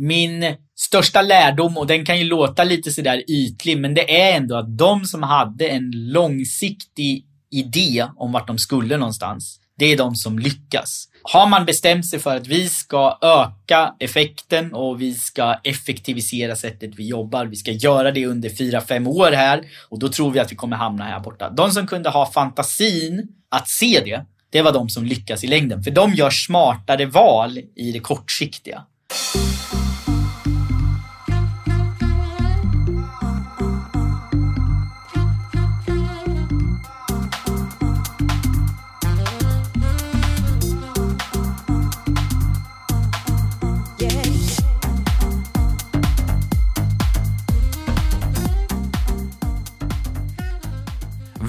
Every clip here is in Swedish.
min största lärdom, och den kan ju låta lite sådär ytlig, men det är ändå att de som hade en långsiktig idé om vart de skulle någonstans, det är de som lyckas. Har man bestämt sig för att vi ska öka effekten och vi ska effektivisera sättet vi jobbar, vi ska göra det under fyra fem år här och då tror vi att vi kommer hamna här borta. De som kunde ha fantasin att se det, det var de som lyckas i längden. För de gör smartare val i det kortsiktiga. Thank you.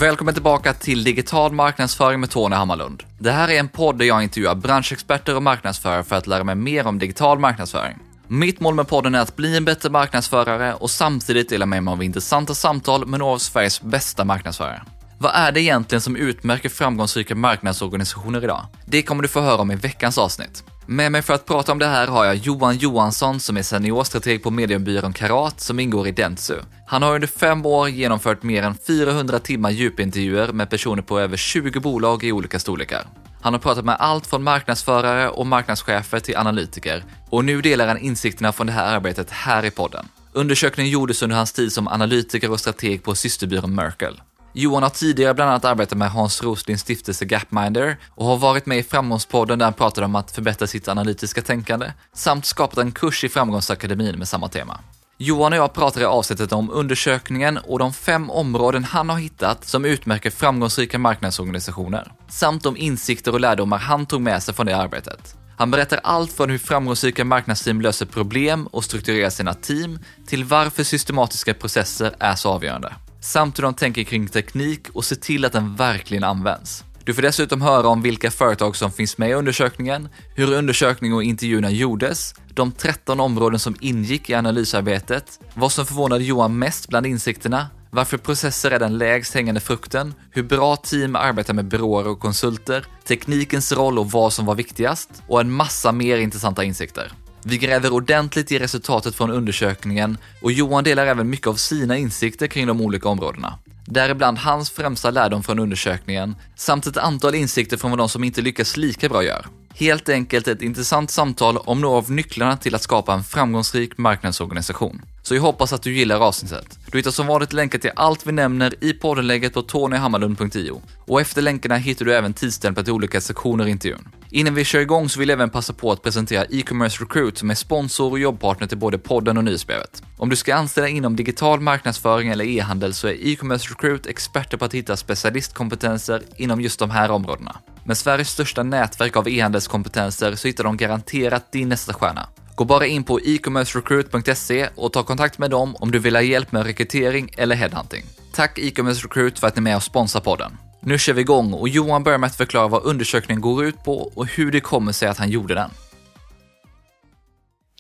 Välkommen tillbaka till Digital marknadsföring med Tony Hammarlund. Det här är en podd där jag intervjuar branschexperter och marknadsförare för att lära mig mer om digital marknadsföring. Mitt mål med podden är att bli en bättre marknadsförare och samtidigt dela med mig av intressanta samtal med några av Sveriges bästa marknadsförare. Vad är det egentligen som utmärker framgångsrika marknadsorganisationer idag? Det kommer du få höra om i veckans avsnitt. Med mig för att prata om det här har jag Johan Johansson som är seniorstrateg på mediebyrån Karat som ingår i Dentsu. Han har under fem år genomfört mer än 400 timmar djupintervjuer med personer på över 20 bolag i olika storlekar. Han har pratat med allt från marknadsförare och marknadschefer till analytiker och nu delar han insikterna från det här arbetet här i podden. Undersökningen gjordes under hans tid som analytiker och strateg på systerbyrån Merkel. Johan har tidigare bland annat arbetat med Hans Roslins stiftelse Gapminder och har varit med i Framgångspodden där han pratade om att förbättra sitt analytiska tänkande samt skapat en kurs i Framgångsakademin med samma tema. Johan och jag pratar i avsnittet om undersökningen och de fem områden han har hittat som utmärker framgångsrika marknadsorganisationer, samt de insikter och lärdomar han tog med sig från det arbetet. Han berättar allt från hur framgångsrika marknadsteam löser problem och strukturerar sina team, till varför systematiska processer är så avgörande samt hur de tänker kring teknik och ser till att den verkligen används. Du får dessutom höra om vilka företag som finns med i undersökningen, hur undersökningen och intervjuerna gjordes, de 13 områden som ingick i analysarbetet, vad som förvånade Johan mest bland insikterna, varför processer är den lägst hängande frukten, hur bra team arbetar med byråer och konsulter, teknikens roll och vad som var viktigast och en massa mer intressanta insikter. Vi gräver ordentligt i resultatet från undersökningen och Johan delar även mycket av sina insikter kring de olika områdena. Däribland hans främsta lärdom från undersökningen samt ett antal insikter från vad de som inte lyckas lika bra gör. Helt enkelt ett intressant samtal om några av nycklarna till att skapa en framgångsrik marknadsorganisation. Så jag hoppas att du gillar avsnittet. Du hittar som vanligt länkar till allt vi nämner i poddenlägget på tonyhammarlund.io. Och efter länkarna hittar du även tidstämplar till olika sektioner i intervjun. Innan vi kör igång så vill jag även passa på att presentera e-commerce recruit som är sponsor och jobbpartner till både podden och nyhetsbrevet. Om du ska anställa inom digital marknadsföring eller e-handel så är e-commerce recruit experter på att hitta specialistkompetenser inom just de här områdena. Med Sveriges största nätverk av e-handelskompetenser så hittar de garanterat din nästa stjärna. Gå bara in på e-commercerecruit.se och ta kontakt med dem om du vill ha hjälp med rekrytering eller headhunting. Tack e-commerce recruit för att ni är med och sponsrar podden. Nu kör vi igång och Johan börjar med att förklara vad undersökningen går ut på och hur det kommer sig att han gjorde den.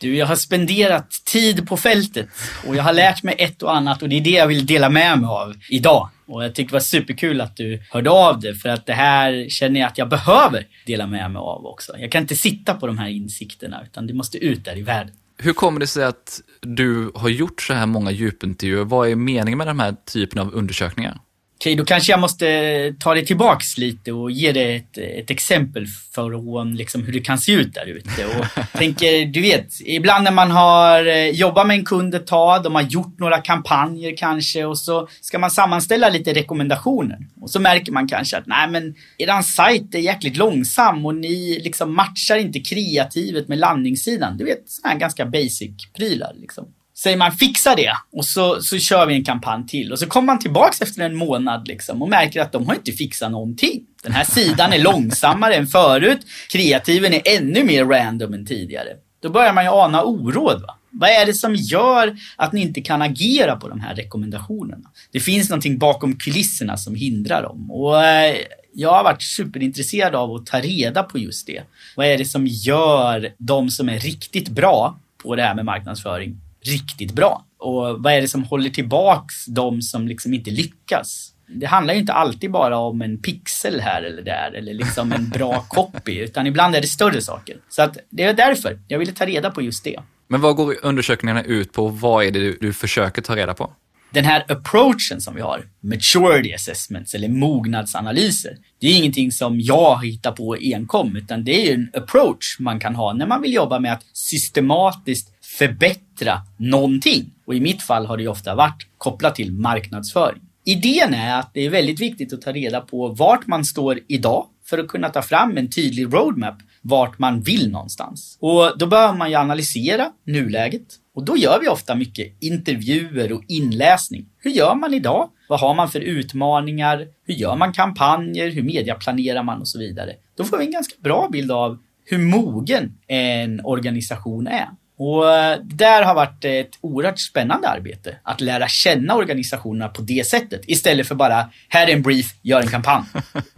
Du, jag har spenderat tid på fältet och jag har lärt mig ett och annat och det är det jag vill dela med mig av idag. Och jag tyckte det var superkul att du hörde av dig för att det här känner jag att jag behöver dela med mig av också. Jag kan inte sitta på de här insikterna utan det måste ut där i världen. Hur kommer det sig att du har gjort så här många djupintervjuer? Vad är meningen med den här typen av undersökningar? Okej, då kanske jag måste ta det tillbaks lite och ge dig ett, ett exempel för liksom, hur det kan se ut där ute. Och tänker, du vet, ibland när man har eh, jobbat med en kund ett tag, de har gjort några kampanjer kanske och så ska man sammanställa lite rekommendationer. Och så märker man kanske att nej men eran sajt är jäkligt långsam och ni liksom matchar inte kreativet med landningssidan. Du vet, sådana här ganska basic prylar liksom säger man fixa det och så, så kör vi en kampanj till. Och så kommer man tillbaks efter en månad liksom och märker att de har inte fixat någonting. Den här sidan är långsammare än förut. Kreativen är ännu mer random än tidigare. Då börjar man ju ana oråd. Va? Vad är det som gör att ni inte kan agera på de här rekommendationerna? Det finns någonting bakom kulisserna som hindrar dem. Och eh, jag har varit superintresserad av att ta reda på just det. Vad är det som gör de som är riktigt bra på det här med marknadsföring riktigt bra. Och vad är det som håller tillbaks de som liksom inte lyckas? Det handlar ju inte alltid bara om en pixel här eller där eller liksom en bra copy, utan ibland är det större saker. Så att det är därför jag ville ta reda på just det. Men vad går undersökningarna ut på? Vad är det du, du försöker ta reda på? Den här approachen som vi har, maturity assessments eller mognadsanalyser, det är ingenting som jag hittar på enkom, utan det är en approach man kan ha när man vill jobba med att systematiskt förbättra någonting. Och i mitt fall har det ju ofta varit kopplat till marknadsföring. Idén är att det är väldigt viktigt att ta reda på vart man står idag för att kunna ta fram en tydlig roadmap vart man vill någonstans. Och då behöver man ju analysera nuläget. Och då gör vi ofta mycket intervjuer och inläsning. Hur gör man idag? Vad har man för utmaningar? Hur gör man kampanjer? Hur mediaplanerar man och så vidare? Då får vi en ganska bra bild av hur mogen en organisation är. Och eh, där har varit ett oerhört spännande arbete. Att lära känna organisationerna på det sättet. Istället för bara, här är en brief, gör en kampanj.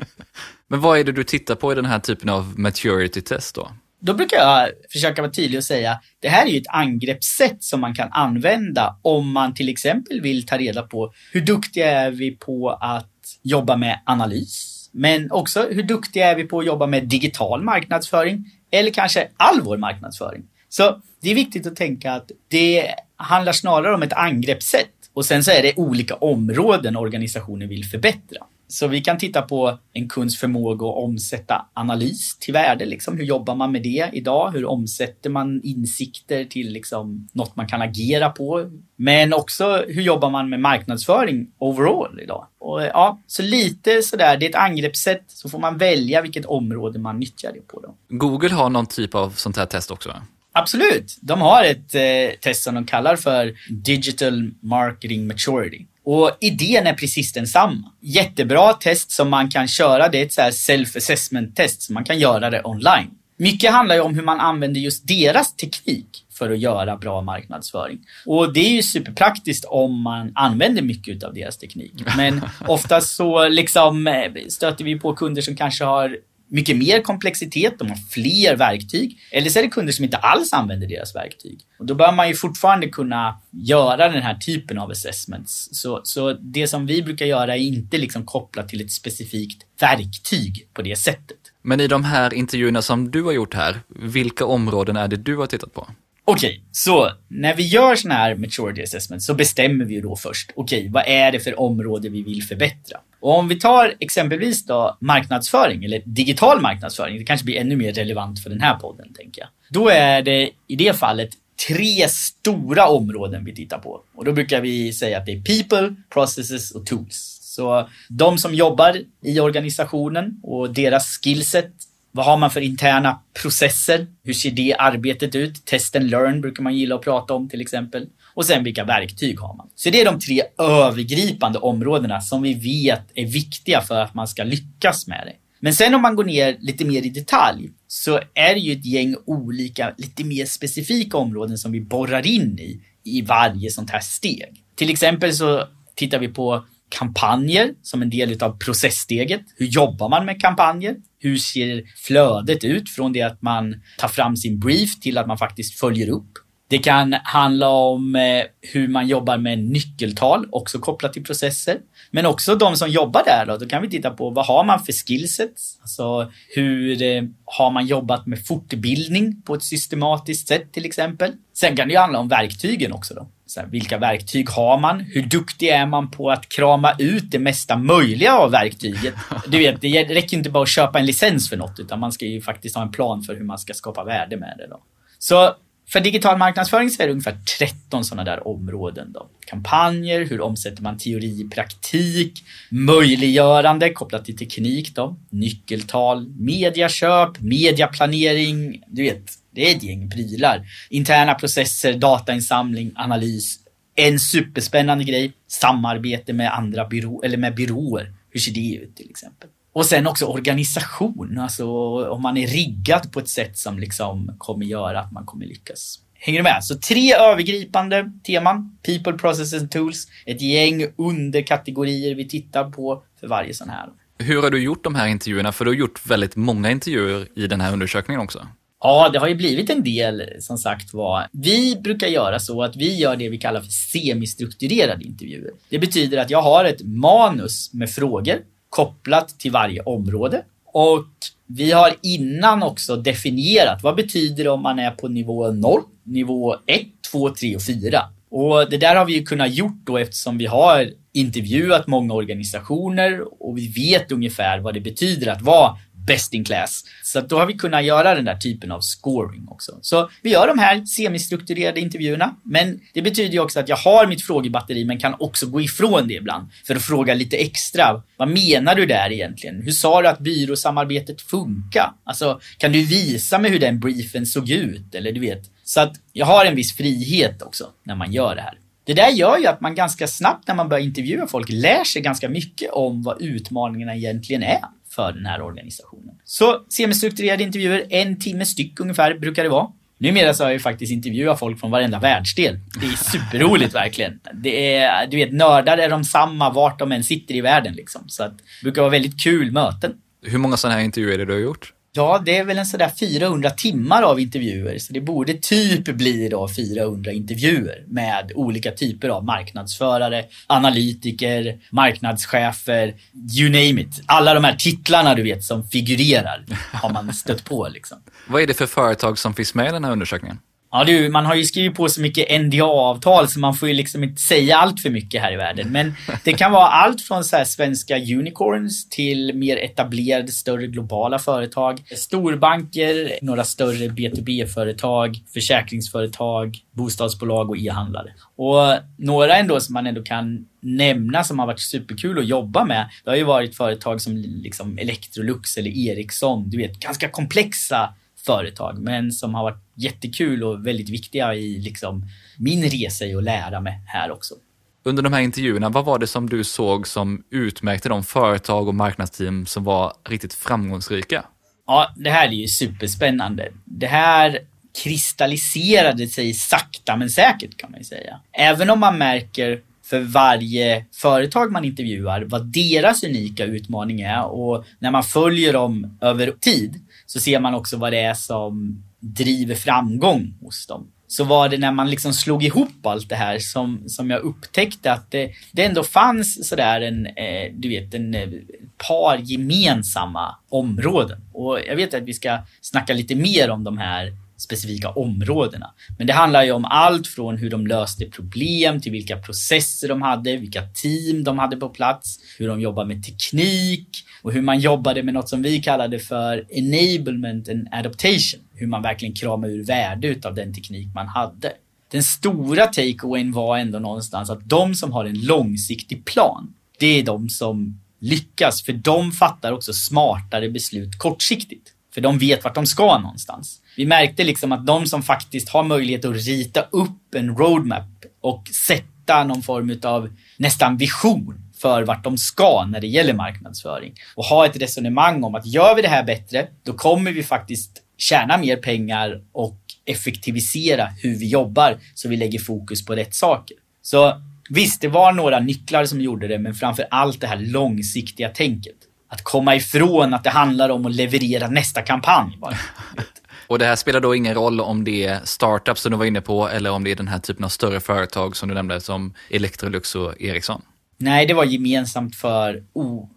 Men vad är det du tittar på i den här typen av maturity test då? Då brukar jag försöka vara tydlig och säga, det här är ju ett angreppssätt som man kan använda om man till exempel vill ta reda på hur duktiga är vi på att jobba med analys? Men också hur duktiga är vi på att jobba med digital marknadsföring? Eller kanske all vår marknadsföring? Så det är viktigt att tänka att det handlar snarare om ett angreppssätt och sen så är det olika områden organisationen vill förbättra. Så vi kan titta på en kunds förmåga att omsätta analys till värde. Liksom. Hur jobbar man med det idag? Hur omsätter man insikter till liksom, något man kan agera på? Men också hur jobbar man med marknadsföring overall idag? Och, ja, så lite sådär, det är ett angreppssätt så får man välja vilket område man nyttjar det på. Då. Google har någon typ av sånt här test också? Absolut. De har ett eh, test som de kallar för Digital Marketing Maturity. Och idén är precis densamma. Jättebra test som man kan köra. Det är ett så self-assessment test, så man kan göra det online. Mycket handlar ju om hur man använder just deras teknik för att göra bra marknadsföring. Och det är ju superpraktiskt om man använder mycket av deras teknik. Men oftast så liksom eh, stöter vi på kunder som kanske har mycket mer komplexitet, de har fler verktyg. Eller så är det kunder som inte alls använder deras verktyg. Och då bör man ju fortfarande kunna göra den här typen av assessments. Så, så det som vi brukar göra är inte liksom kopplat till ett specifikt verktyg på det sättet. Men i de här intervjuerna som du har gjort här, vilka områden är det du har tittat på? Okej, okay, så när vi gör sådana här maturity assessment så bestämmer vi ju då först, okej, okay, vad är det för område vi vill förbättra? Och om vi tar exempelvis då marknadsföring eller digital marknadsföring, det kanske blir ännu mer relevant för den här podden, tänker jag. Då är det i det fallet tre stora områden vi tittar på. Och då brukar vi säga att det är people, processes och tools. Så de som jobbar i organisationen och deras skillset vad har man för interna processer? Hur ser det arbetet ut? Test and learn brukar man gilla att prata om till exempel. Och sen vilka verktyg har man? Så det är de tre övergripande områdena som vi vet är viktiga för att man ska lyckas med det. Men sen om man går ner lite mer i detalj så är det ju ett gäng olika, lite mer specifika områden som vi borrar in i, i varje sånt här steg. Till exempel så tittar vi på kampanjer som en del av processsteget. Hur jobbar man med kampanjer? Hur ser flödet ut från det att man tar fram sin brief till att man faktiskt följer upp? Det kan handla om eh, hur man jobbar med nyckeltal, också kopplat till processer. Men också de som jobbar där då, då kan vi titta på vad har man för skillsets? Alltså hur eh, har man jobbat med fortbildning på ett systematiskt sätt till exempel? Sen kan det ju handla om verktygen också då. Så här, vilka verktyg har man? Hur duktig är man på att krama ut det mesta möjliga av verktyget? Du vet, det räcker inte bara att köpa en licens för något, utan man ska ju faktiskt ha en plan för hur man ska skapa värde med det. Då. Så för digital marknadsföring så är det ungefär 13 sådana där områden. Då. Kampanjer, hur omsätter man teori i praktik, möjliggörande kopplat till teknik, då. nyckeltal, mediaköp, mediaplanering, du vet, det är ett gäng prylar. Interna processer, datainsamling, analys. En superspännande grej, samarbete med andra byrå, eller med byråer. Hur ser det ut till exempel? Och sen också organisation, alltså om man är riggad på ett sätt som liksom kommer göra att man kommer lyckas. Hänger du med? Så tre övergripande teman. People, processes and tools. Ett gäng underkategorier vi tittar på för varje sån här. Hur har du gjort de här intervjuerna? För du har gjort väldigt många intervjuer i den här undersökningen också. Ja, det har ju blivit en del som sagt var. Vi brukar göra så att vi gör det vi kallar för semistrukturerade intervjuer. Det betyder att jag har ett manus med frågor kopplat till varje område. Och vi har innan också definierat vad betyder det om man är på nivå 0 nivå 1, 2, 3 och 4. Och det där har vi ju kunnat gjort då eftersom vi har intervjuat många organisationer och vi vet ungefär vad det betyder att vara best in class. Så då har vi kunnat göra den där typen av scoring också. Så vi gör de här semistrukturerade intervjuerna, men det betyder ju också att jag har mitt frågebatteri men kan också gå ifrån det ibland för att fråga lite extra. Vad menar du där egentligen? Hur sa du att byråsamarbetet funkar? Alltså, kan du visa mig hur den briefen såg ut? Eller du vet. Så att jag har en viss frihet också när man gör det här. Det där gör ju att man ganska snabbt när man börjar intervjua folk lär sig ganska mycket om vad utmaningarna egentligen är för den här organisationen. Så semistrukturerade intervjuer, en timme styck ungefär brukar det vara. Numera så har jag ju faktiskt intervjuat folk från varenda världsdel. Det är superroligt verkligen. Det är, du vet, nördar är de samma vart de än sitter i världen liksom. Så att det brukar vara väldigt kul möten. Hur många sådana här intervjuer är det du har gjort? Ja, det är väl en sådär 400 timmar av intervjuer. Så det borde typ bli då 400 intervjuer med olika typer av marknadsförare, analytiker, marknadschefer, you name it. Alla de här titlarna du vet som figurerar har man stött på liksom. Vad är det för företag som finns med i den här undersökningen? Ja du, man har ju skrivit på så mycket NDA-avtal så man får ju liksom inte säga allt för mycket här i världen. Men det kan vara allt från så svenska unicorns till mer etablerade, större globala företag. Storbanker, några större B2B-företag, försäkringsföretag, bostadsbolag och e-handlare. Och några ändå som man ändå kan nämna som har varit superkul att jobba med. Det har ju varit företag som liksom Electrolux eller Ericsson. Du vet, ganska komplexa företag, men som har varit jättekul och väldigt viktiga i liksom min resa i att lära mig här också. Under de här intervjuerna, vad var det som du såg som utmärkte de företag och marknadsteam som var riktigt framgångsrika? Ja, det här är ju superspännande. Det här kristalliserade sig sakta men säkert kan man ju säga. Även om man märker för varje företag man intervjuar vad deras unika utmaning är och när man följer dem över tid så ser man också vad det är som driver framgång hos dem. Så var det när man liksom slog ihop allt det här som, som jag upptäckte att det, det ändå fanns sådär en, eh, du vet, en eh, par gemensamma områden. Och jag vet att vi ska snacka lite mer om de här specifika områdena. Men det handlar ju om allt från hur de löste problem till vilka processer de hade, vilka team de hade på plats, hur de jobbar med teknik och hur man jobbade med något som vi kallade för enablement and adaptation. Hur man verkligen kramar ur värde utav den teknik man hade. Den stora takeawayen var ändå någonstans att de som har en långsiktig plan, det är de som lyckas, för de fattar också smartare beslut kortsiktigt. För de vet vart de ska någonstans. Vi märkte liksom att de som faktiskt har möjlighet att rita upp en roadmap och sätta någon form av nästan vision för vart de ska när det gäller marknadsföring. Och ha ett resonemang om att gör vi det här bättre, då kommer vi faktiskt tjäna mer pengar och effektivisera hur vi jobbar så vi lägger fokus på rätt saker. Så visst, det var några nycklar som gjorde det, men framför allt det här långsiktiga tänket. Att komma ifrån att det handlar om att leverera nästa kampanj bara. Och det här spelar då ingen roll om det är startups som du var inne på eller om det är den här typen av större företag som du nämnde som Electrolux och Ericsson? Nej, det var gemensamt för,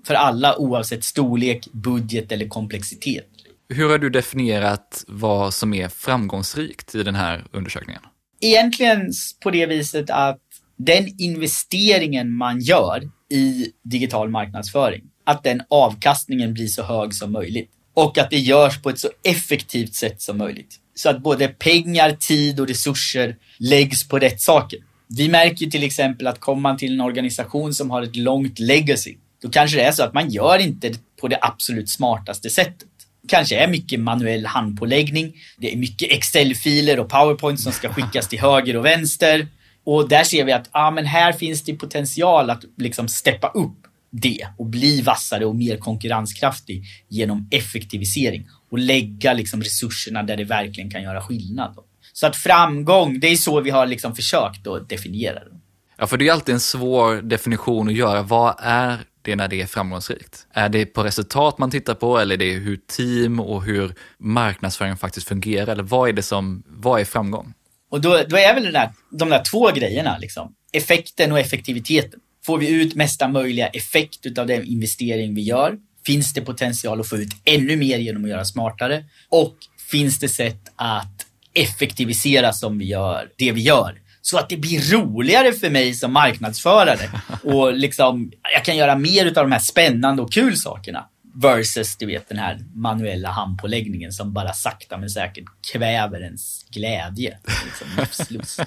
för alla oavsett storlek, budget eller komplexitet. Hur har du definierat vad som är framgångsrikt i den här undersökningen? Egentligen på det viset att den investeringen man gör i digital marknadsföring, att den avkastningen blir så hög som möjligt. Och att det görs på ett så effektivt sätt som möjligt. Så att både pengar, tid och resurser läggs på rätt saker. Vi märker till exempel att kommer man till en organisation som har ett långt legacy, då kanske det är så att man gör inte det på det absolut smartaste sättet. Kanske är mycket manuell handpåläggning. Det är mycket Excel-filer och PowerPoint som ska skickas till höger och vänster. Och där ser vi att ah, men här finns det potential att liksom steppa upp det och bli vassare och mer konkurrenskraftig genom effektivisering och lägga liksom resurserna där det verkligen kan göra skillnad. Så att framgång, det är så vi har liksom försökt att definiera det. Ja, för det är alltid en svår definition att göra. Vad är det när det är framgångsrikt? Är det på resultat man tittar på eller är det hur team och hur marknadsföringen faktiskt fungerar? Eller vad är det som, vad är framgång? Och då, då är väl det där, de där två grejerna, liksom. effekten och effektiviteten. Får vi ut mesta möjliga effekt av den investering vi gör? Finns det potential att få ut ännu mer genom att göra smartare? Och finns det sätt att effektivisera som vi gör, det vi gör så att det blir roligare för mig som marknadsförare. Och liksom, jag kan göra mer av de här spännande och kul sakerna. Versus, du vet, den här manuella handpåläggningen som bara sakta men säkert kväver ens glädje. Liksom,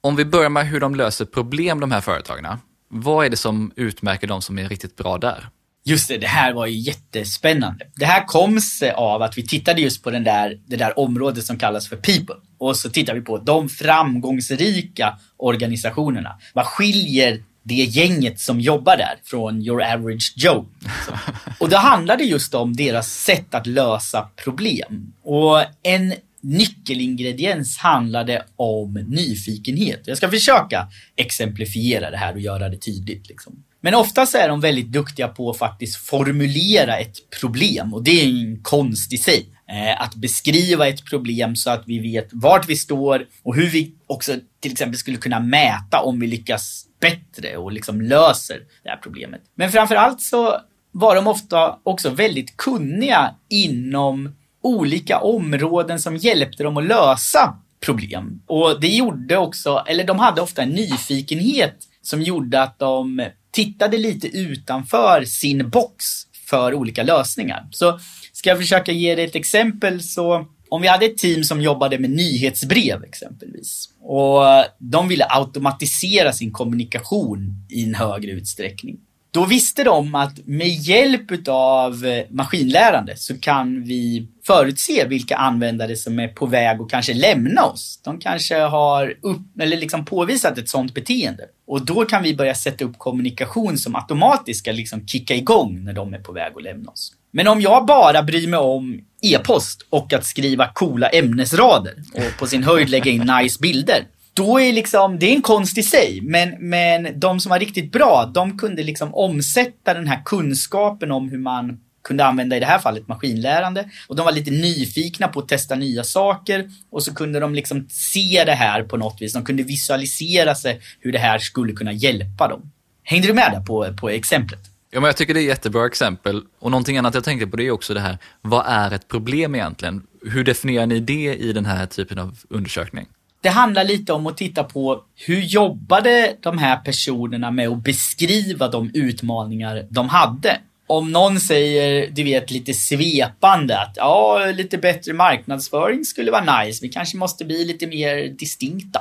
Om vi börjar med hur de löser problem, de här företagen. Vad är det som utmärker de som är riktigt bra där? Just det, det här var ju jättespännande. Det här kom sig av att vi tittade just på den där, det där området som kallas för people. Och så tittar vi på de framgångsrika organisationerna. Vad skiljer det gänget som jobbar där från your average Joe. Och då handlar det just om deras sätt att lösa problem. Och en nyckelingrediens handlade om nyfikenhet. Jag ska försöka exemplifiera det här och göra det tydligt. Liksom. Men oftast är de väldigt duktiga på att faktiskt formulera ett problem och det är en konst i sig. Eh, att beskriva ett problem så att vi vet vart vi står och hur vi också till exempel skulle kunna mäta om vi lyckas bättre och liksom löser det här problemet. Men framförallt så var de ofta också väldigt kunniga inom olika områden som hjälpte dem att lösa problem. Och det gjorde också, eller de hade ofta en nyfikenhet som gjorde att de tittade lite utanför sin box för olika lösningar. Så ska jag försöka ge dig ett exempel så om vi hade ett team som jobbade med nyhetsbrev exempelvis och de ville automatisera sin kommunikation i en högre utsträckning. Då visste de att med hjälp av maskinlärande så kan vi förutse vilka användare som är på väg att kanske lämna oss. De kanske har upp, eller liksom påvisat ett sådant beteende. Och då kan vi börja sätta upp kommunikation som automatiskt ska liksom kicka igång när de är på väg att lämna oss. Men om jag bara bryr mig om e-post och att skriva coola ämnesrader och på sin höjd lägga in nice bilder då är liksom, det är en konst i sig, men, men de som var riktigt bra, de kunde liksom omsätta den här kunskapen om hur man kunde använda i det här fallet maskinlärande. Och de var lite nyfikna på att testa nya saker och så kunde de liksom se det här på något vis. De kunde visualisera sig hur det här skulle kunna hjälpa dem. Hängde du med där på, på exemplet? Ja, men jag tycker det är ett jättebra exempel. Och någonting annat jag tänkte på det är också det här, vad är ett problem egentligen? Hur definierar ni det i den här typen av undersökning? Det handlar lite om att titta på hur jobbade de här personerna med att beskriva de utmaningar de hade. Om någon säger, du vet, lite svepande att ja, lite bättre marknadsföring skulle vara nice. Vi kanske måste bli lite mer distinkta.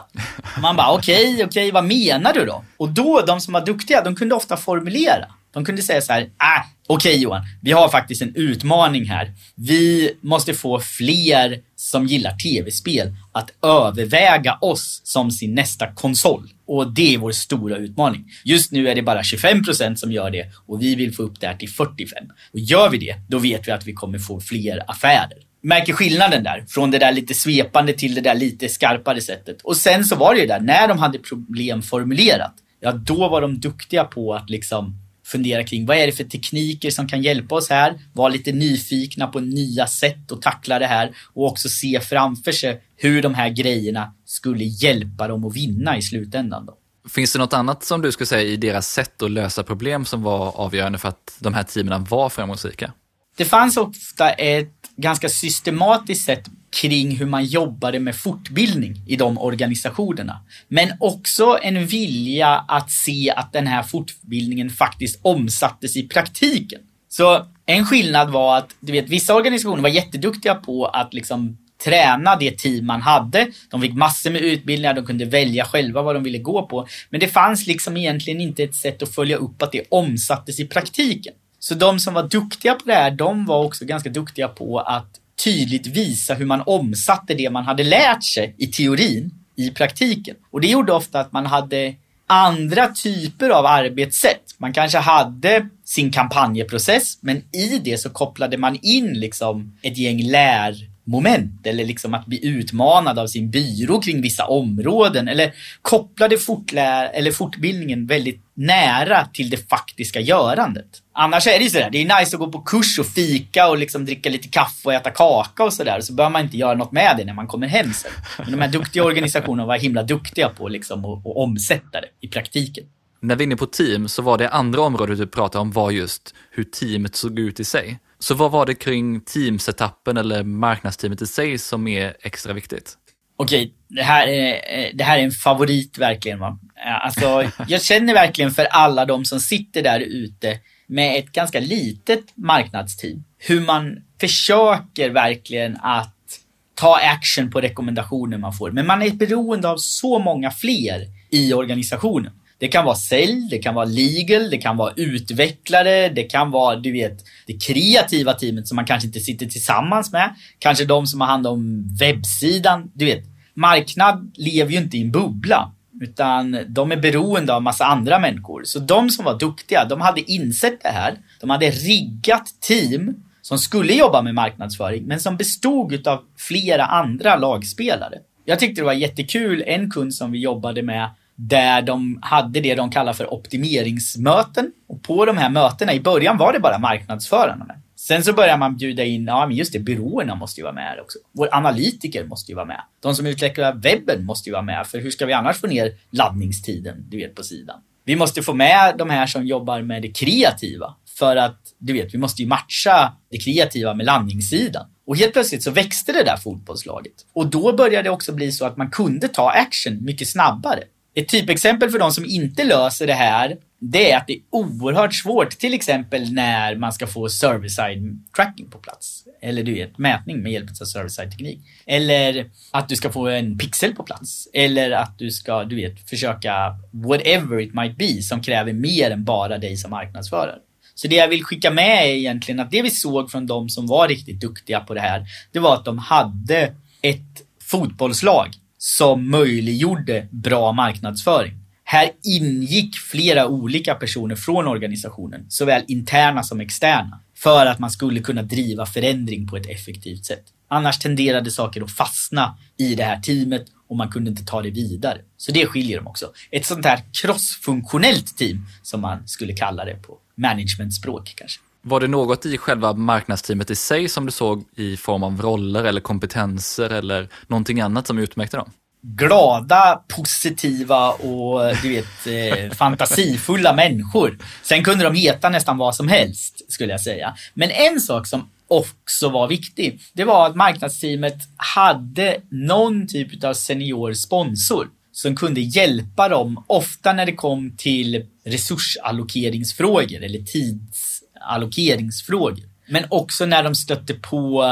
Man bara okej, okay, okej, okay, vad menar du då? Och då, de som var duktiga, de kunde ofta formulera. De kunde säga så här, ah, okej okay, Johan, vi har faktiskt en utmaning här. Vi måste få fler som gillar tv-spel att överväga oss som sin nästa konsol. Och det är vår stora utmaning. Just nu är det bara 25% som gör det och vi vill få upp det här till 45%. Och gör vi det, då vet vi att vi kommer få fler affärer. Märker skillnaden där, från det där lite svepande till det där lite skarpare sättet. Och sen så var det ju där, när de hade problem formulerat, ja då var de duktiga på att liksom fundera kring vad är det för tekniker som kan hjälpa oss här, vara lite nyfikna på nya sätt att tackla det här och också se framför sig hur de här grejerna skulle hjälpa dem att vinna i slutändan. Då. Finns det något annat som du skulle säga i deras sätt att lösa problem som var avgörande för att de här teamen var framgångsrika? Det fanns ofta ett ganska systematiskt sätt kring hur man jobbade med fortbildning i de organisationerna. Men också en vilja att se att den här fortbildningen faktiskt omsattes i praktiken. Så en skillnad var att, du vet, vissa organisationer var jätteduktiga på att liksom träna det team man hade. De fick massor med utbildningar, de kunde välja själva vad de ville gå på. Men det fanns liksom egentligen inte ett sätt att följa upp att det omsattes i praktiken. Så de som var duktiga på det här, de var också ganska duktiga på att tydligt visa hur man omsatte det man hade lärt sig i teorin i praktiken. Och det gjorde ofta att man hade andra typer av arbetssätt. Man kanske hade sin kampanjeprocess, men i det så kopplade man in liksom ett gäng lärmoment eller liksom att bli utmanad av sin byrå kring vissa områden eller kopplade fortlär eller fortbildningen väldigt nära till det faktiska görandet. Annars är det ju sådär, det är nice att gå på kurs och fika och liksom dricka lite kaffe och äta kaka och sådär. Så behöver man inte göra något med det när man kommer hem sen. Men de här duktiga organisationerna var himla duktiga på liksom att, att omsätta det i praktiken. När vi är inne på team så var det andra området du pratade om var just hur teamet såg ut i sig. Så vad var det kring teamsetappen eller marknadsteamet i sig som är extra viktigt? Okej, det här är, eh, det här är en favorit verkligen. Va? Alltså, jag känner verkligen för alla de som sitter där ute med ett ganska litet marknadsteam. Hur man försöker verkligen att ta action på rekommendationer man får. Men man är beroende av så många fler i organisationen. Det kan vara sälj, det kan vara legal, det kan vara utvecklare, det kan vara, du vet, det kreativa teamet som man kanske inte sitter tillsammans med. Kanske de som har hand om webbsidan. Du vet, marknad lever ju inte i en bubbla. Utan de är beroende av massa andra människor. Så de som var duktiga, de hade insett det här. De hade riggat team som skulle jobba med marknadsföring, men som bestod av flera andra lagspelare. Jag tyckte det var jättekul, en kund som vi jobbade med, där de hade det de kallar för optimeringsmöten. Och på de här mötena, i början var det bara marknadsförarna med. Sen så börjar man bjuda in, ja men just det, byråerna måste ju vara med här också. Vår analytiker måste ju vara med. De som utvecklar webben måste ju vara med, för hur ska vi annars få ner laddningstiden, du vet, på sidan? Vi måste få med de här som jobbar med det kreativa. För att, du vet, vi måste ju matcha det kreativa med landningssidan. Och helt plötsligt så växte det där fotbollslaget. Och då började det också bli så att man kunde ta action mycket snabbare. Ett typexempel för de som inte löser det här, det är att det är oerhört svårt, till exempel när man ska få server-side tracking på plats. Eller du vet, mätning med hjälp av server-side teknik. Eller att du ska få en pixel på plats. Eller att du ska, du vet, försöka whatever it might be som kräver mer än bara dig som marknadsförare. Så det jag vill skicka med är egentligen att det vi såg från de som var riktigt duktiga på det här, det var att de hade ett fotbollslag som möjliggjorde bra marknadsföring. Här ingick flera olika personer från organisationen, såväl interna som externa, för att man skulle kunna driva förändring på ett effektivt sätt. Annars tenderade saker att fastna i det här teamet och man kunde inte ta det vidare. Så det skiljer dem också. Ett sånt här crossfunktionellt team, som man skulle kalla det på managementspråk kanske. Var det något i själva marknadsteamet i sig som du såg i form av roller eller kompetenser eller någonting annat som utmärkte dem? glada, positiva och du vet eh, fantasifulla människor. Sen kunde de heta nästan vad som helst skulle jag säga. Men en sak som också var viktig, det var att marknadsteamet hade någon typ av senior sponsor som kunde hjälpa dem, ofta när det kom till resursallokeringsfrågor eller allokeringsfrågor. Men också när de stötte på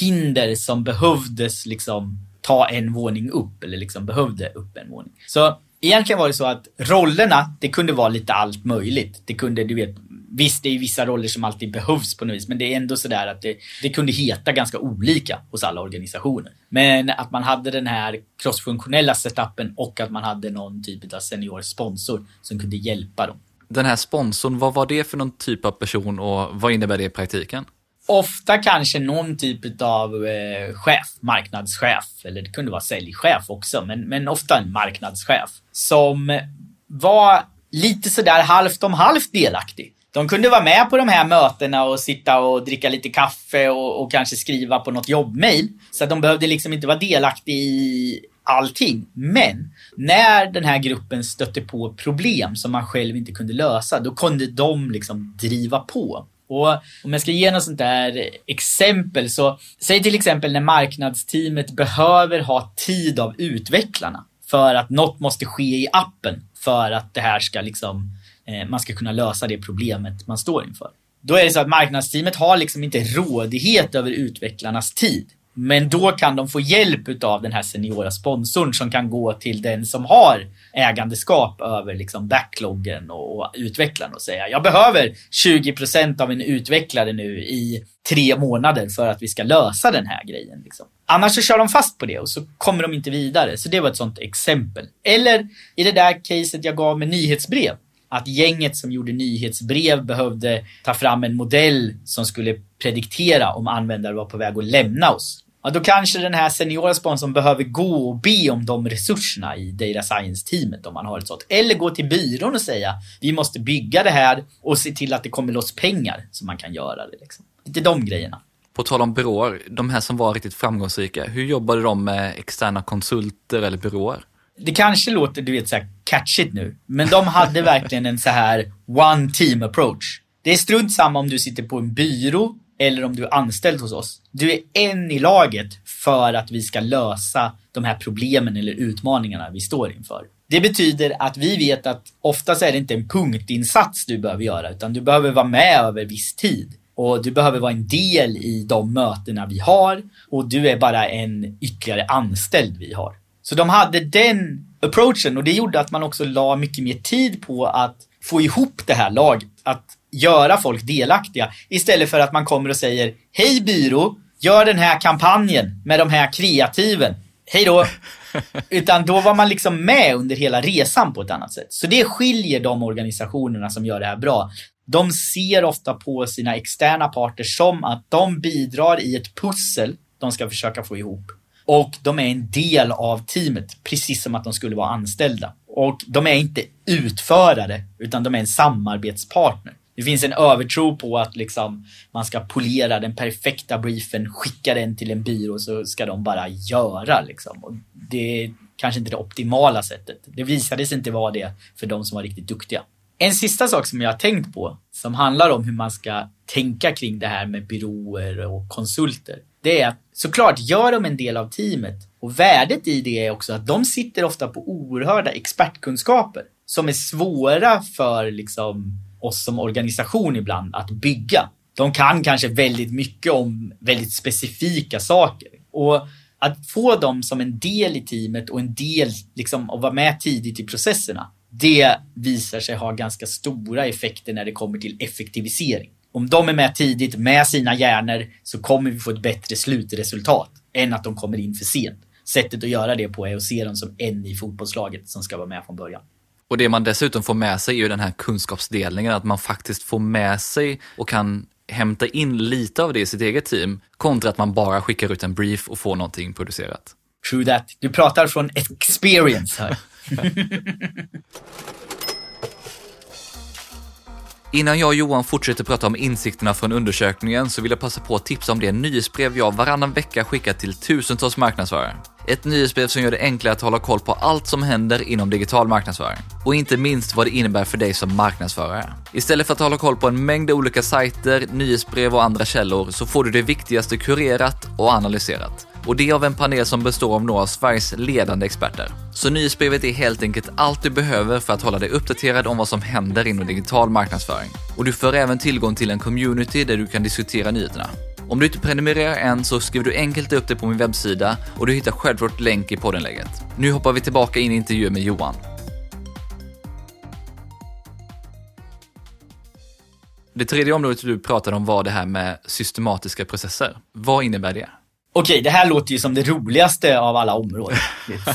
hinder som behövdes liksom ta en våning upp eller liksom behövde upp en våning. Så egentligen var det så att rollerna, det kunde vara lite allt möjligt. Det kunde, du vet, visst det är vissa roller som alltid behövs på något vis, men det är ändå sådär att det, det kunde heta ganska olika hos alla organisationer. Men att man hade den här crossfunktionella setupen och att man hade någon typ av senior sponsor som kunde hjälpa dem. Den här sponsorn, vad var det för någon typ av person och vad innebär det i praktiken? ofta kanske någon typ av eh, chef, marknadschef, eller det kunde vara säljchef också, men, men ofta en marknadschef som var lite sådär halvt om halvt delaktig. De kunde vara med på de här mötena och sitta och dricka lite kaffe och, och kanske skriva på något jobbmail. Så att de behövde liksom inte vara delaktiga i allting. Men när den här gruppen stötte på problem som man själv inte kunde lösa, då kunde de liksom driva på. Och om jag ska ge något sånt där exempel så, säg till exempel när marknadsteamet behöver ha tid av utvecklarna för att något måste ske i appen för att det här ska liksom, eh, man ska kunna lösa det problemet man står inför. Då är det så att marknadsteamet har liksom inte rådighet över utvecklarnas tid. Men då kan de få hjälp av den här seniora sponsorn som kan gå till den som har ägandeskap över liksom backloggen och, utvecklaren och säga jag behöver 20 procent av en utvecklare nu i tre månader för att vi ska lösa den här grejen. Liksom. Annars så kör de fast på det och så kommer de inte vidare. Så det var ett sånt exempel. Eller i det där caset jag gav med nyhetsbrev. Att gänget som gjorde nyhetsbrev behövde ta fram en modell som skulle prediktera om användare var på väg att lämna oss. Ja, då kanske den här seniora sponsorn behöver gå och be om de resurserna i data science-teamet om man har ett sånt. Eller gå till byrån och säga vi måste bygga det här och se till att det kommer loss pengar så man kan göra det. Liksom. Lite de grejerna. På tal om byråer, de här som var riktigt framgångsrika, hur jobbade de med externa konsulter eller byråer? Det kanske låter, du vet, så här catchigt nu, men de hade verkligen en så här one team approach. Det är strunt samma om du sitter på en byrå eller om du är anställd hos oss. Du är en i laget för att vi ska lösa de här problemen eller utmaningarna vi står inför. Det betyder att vi vet att oftast är det inte en punktinsats du behöver göra, utan du behöver vara med över viss tid. Och du behöver vara en del i de mötena vi har och du är bara en ytterligare anställd vi har. Så de hade den approachen och det gjorde att man också la mycket mer tid på att få ihop det här laget. Att göra folk delaktiga istället för att man kommer och säger Hej byrå, gör den här kampanjen med de här kreativen. Hej då! Utan då var man liksom med under hela resan på ett annat sätt. Så det skiljer de organisationerna som gör det här bra. De ser ofta på sina externa parter som att de bidrar i ett pussel de ska försöka få ihop. Och de är en del av teamet, precis som att de skulle vara anställda. Och de är inte utförare, utan de är en samarbetspartner. Det finns en övertro på att liksom man ska polera den perfekta briefen, skicka den till en byrå så ska de bara göra liksom. Och det är kanske inte det optimala sättet. Det visade sig inte vara det för de som var riktigt duktiga. En sista sak som jag har tänkt på som handlar om hur man ska tänka kring det här med byråer och konsulter. Det är att såklart gör de en del av teamet och värdet i det är också att de sitter ofta på oerhörda expertkunskaper som är svåra för liksom oss som organisation ibland att bygga. De kan kanske väldigt mycket om väldigt specifika saker. Och att få dem som en del i teamet och en del, liksom, att vara med tidigt i processerna, det visar sig ha ganska stora effekter när det kommer till effektivisering. Om de är med tidigt med sina hjärnor så kommer vi få ett bättre slutresultat än att de kommer in för sent. Sättet att göra det på är att se dem som en i fotbollslaget som ska vara med från början. Och det man dessutom får med sig är ju den här kunskapsdelningen, att man faktiskt får med sig och kan hämta in lite av det i sitt eget team, kontra att man bara skickar ut en brief och får någonting producerat. True that. Du pratar från experience här. Innan jag och Johan fortsätter prata om insikterna från undersökningen så vill jag passa på att tipsa om det nyhetsbrev jag varannan vecka skickar till tusentals marknadsförare. Ett nyhetsbrev som gör det enklare att hålla koll på allt som händer inom digital marknadsföring. Och inte minst vad det innebär för dig som marknadsförare. Istället för att hålla koll på en mängd olika sajter, nyhetsbrev och andra källor så får du det viktigaste kurerat och analyserat. Och det av en panel som består av några av Sveriges ledande experter. Så nyhetsbrevet är helt enkelt allt du behöver för att hålla dig uppdaterad om vad som händer inom digital marknadsföring. Och du får även tillgång till en community där du kan diskutera nyheterna. Om du inte prenumererar än så skriver du enkelt upp det på min webbsida och du hittar självklart länk i poddenlägget. Nu hoppar vi tillbaka in i intervjun med Johan. Det tredje området du pratade om var det här med systematiska processer. Vad innebär det? Okej, det här låter ju som det roligaste av alla områden.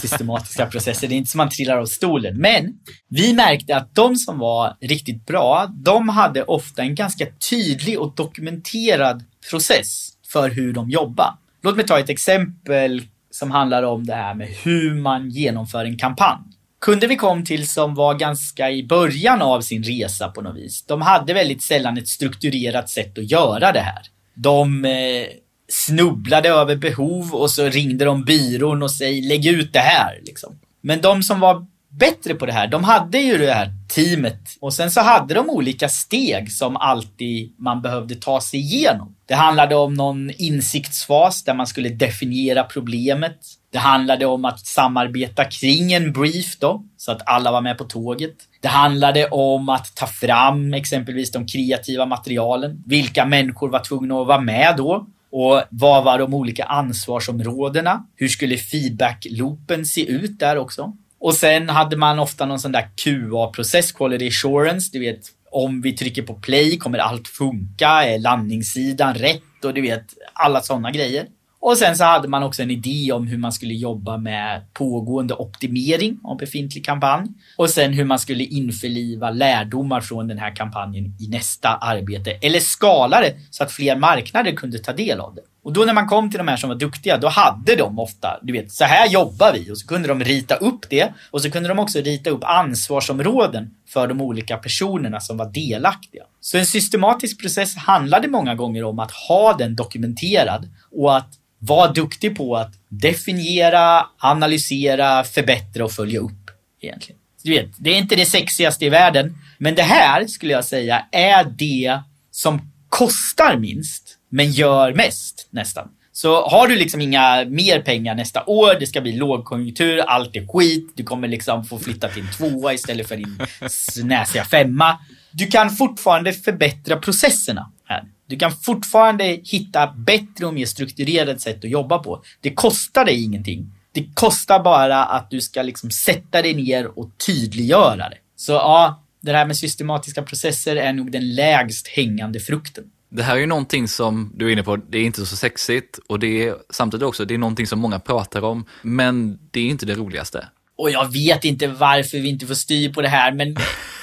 Systematiska processer. Det är inte som man trillar av stolen. Men vi märkte att de som var riktigt bra, de hade ofta en ganska tydlig och dokumenterad process för hur de jobbar. Låt mig ta ett exempel som handlar om det här med hur man genomför en kampanj. Kunder vi kom till som var ganska i början av sin resa på något vis, de hade väldigt sällan ett strukturerat sätt att göra det här. De eh, snubblade över behov och så ringde de byrån och säg lägg ut det här. Liksom. Men de som var bättre på det här, de hade ju det här teamet och sen så hade de olika steg som alltid man behövde ta sig igenom. Det handlade om någon insiktsfas där man skulle definiera problemet. Det handlade om att samarbeta kring en brief då, så att alla var med på tåget. Det handlade om att ta fram exempelvis de kreativa materialen. Vilka människor var tvungna att vara med då? Och vad var de olika ansvarsområdena? Hur skulle feedback-loopen se ut där också? Och sen hade man ofta någon sån där QA-process, Quality Assurance, du vet om vi trycker på play kommer allt funka, är landningssidan rätt och du vet alla sådana grejer. Och sen så hade man också en idé om hur man skulle jobba med pågående optimering av befintlig kampanj. Och sen hur man skulle införliva lärdomar från den här kampanjen i nästa arbete. Eller skala det så att fler marknader kunde ta del av det. Och då när man kom till de här som var duktiga, då hade de ofta, du vet, så här jobbar vi. Och så kunde de rita upp det. Och så kunde de också rita upp ansvarsområden för de olika personerna som var delaktiga. Så en systematisk process handlade många gånger om att ha den dokumenterad och att var duktig på att definiera, analysera, förbättra och följa upp. Egentligen. Du vet, det är inte det sexigaste i världen, men det här skulle jag säga är det som kostar minst, men gör mest nästan. Så har du liksom inga mer pengar nästa år, det ska bli lågkonjunktur, allt är skit, du kommer liksom få flytta till en tvåa istället för din snäsiga femma. Du kan fortfarande förbättra processerna. Du kan fortfarande hitta bättre och mer strukturerade sätt att jobba på. Det kostar dig ingenting. Det kostar bara att du ska liksom sätta dig ner och tydliggöra det. Så ja, det här med systematiska processer är nog den lägst hängande frukten. Det här är ju någonting som du är inne på, det är inte så sexigt och det är samtidigt också, det är någonting som många pratar om, men det är inte det roligaste. Och jag vet inte varför vi inte får styr på det här, men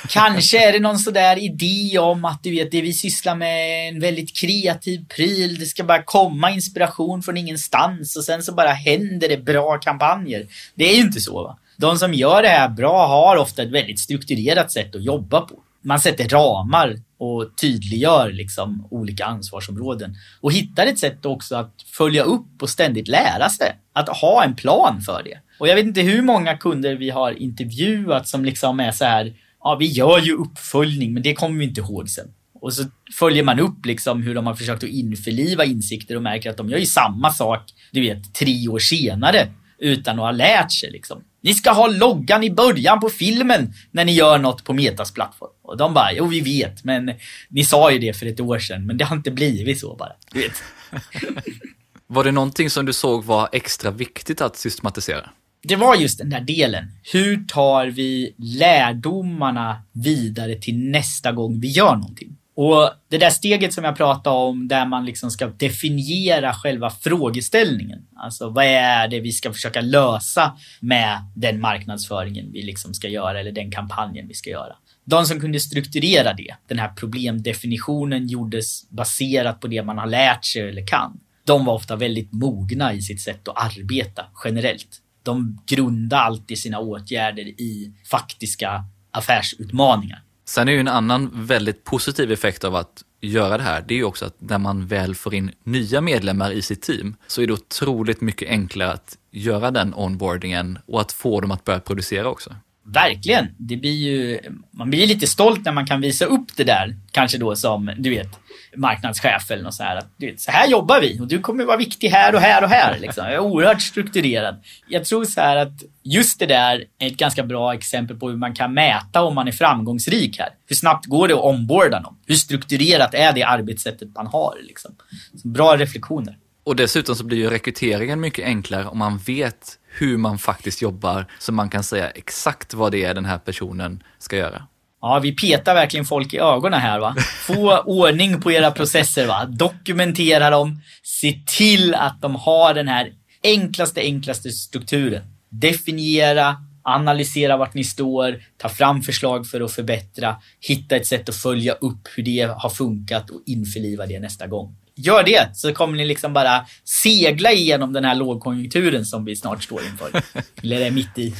kanske är det någon sådär idé om att du vet, det vi sysslar med är en väldigt kreativ pryl. Det ska bara komma inspiration från ingenstans och sen så bara händer det bra kampanjer. Det är ju inte så va. De som gör det här bra har ofta ett väldigt strukturerat sätt att jobba på. Man sätter ramar och tydliggör liksom olika ansvarsområden. Och hittar ett sätt också att följa upp och ständigt lära sig. Att ha en plan för det. Och jag vet inte hur många kunder vi har intervjuat som liksom är så här, ja vi gör ju uppföljning men det kommer vi inte ihåg sen. Och så följer man upp liksom hur de har försökt att införliva insikter och märker att de gör ju samma sak, du vet, tre år senare utan att ha lärt sig liksom. Ni ska ha loggan i början på filmen när ni gör något på Metas plattform. Och de bara, jo vi vet, men ni sa ju det för ett år sedan, men det har inte blivit så bara. Du vet. Var det någonting som du såg var extra viktigt att systematisera? Det var just den där delen. Hur tar vi lärdomarna vidare till nästa gång vi gör någonting? Och det där steget som jag pratade om där man liksom ska definiera själva frågeställningen. Alltså vad är det vi ska försöka lösa med den marknadsföringen vi liksom ska göra eller den kampanjen vi ska göra. De som kunde strukturera det, den här problemdefinitionen gjordes baserat på det man har lärt sig eller kan. De var ofta väldigt mogna i sitt sätt att arbeta generellt. De grundade alltid sina åtgärder i faktiska affärsutmaningar. Sen är ju en annan väldigt positiv effekt av att göra det här, det är ju också att när man väl får in nya medlemmar i sitt team så är det otroligt mycket enklare att göra den onboardingen och att få dem att börja producera också. Verkligen. Det blir ju, man blir lite stolt när man kan visa upp det där. Kanske då som, du vet, marknadschef eller något så här. Att, du vet, så här jobbar vi och du kommer vara viktig här och här och här. Liksom. Jag är oerhört strukturerad. Jag tror så här att just det där är ett ganska bra exempel på hur man kan mäta om man är framgångsrik här. Hur snabbt går det att omborda någon? Hur strukturerat är det arbetssättet man har? Liksom. Bra reflektioner. Och dessutom så blir ju rekryteringen mycket enklare om man vet hur man faktiskt jobbar så man kan säga exakt vad det är den här personen ska göra. Ja, vi petar verkligen folk i ögonen här va. Få ordning på era processer va. Dokumentera dem. Se till att de har den här enklaste, enklaste strukturen. Definiera, analysera vart ni står, ta fram förslag för att förbättra, hitta ett sätt att följa upp hur det har funkat och införliva det nästa gång. Gör det så kommer ni liksom bara segla igenom den här lågkonjunkturen som vi snart står inför. Eller är mitt i.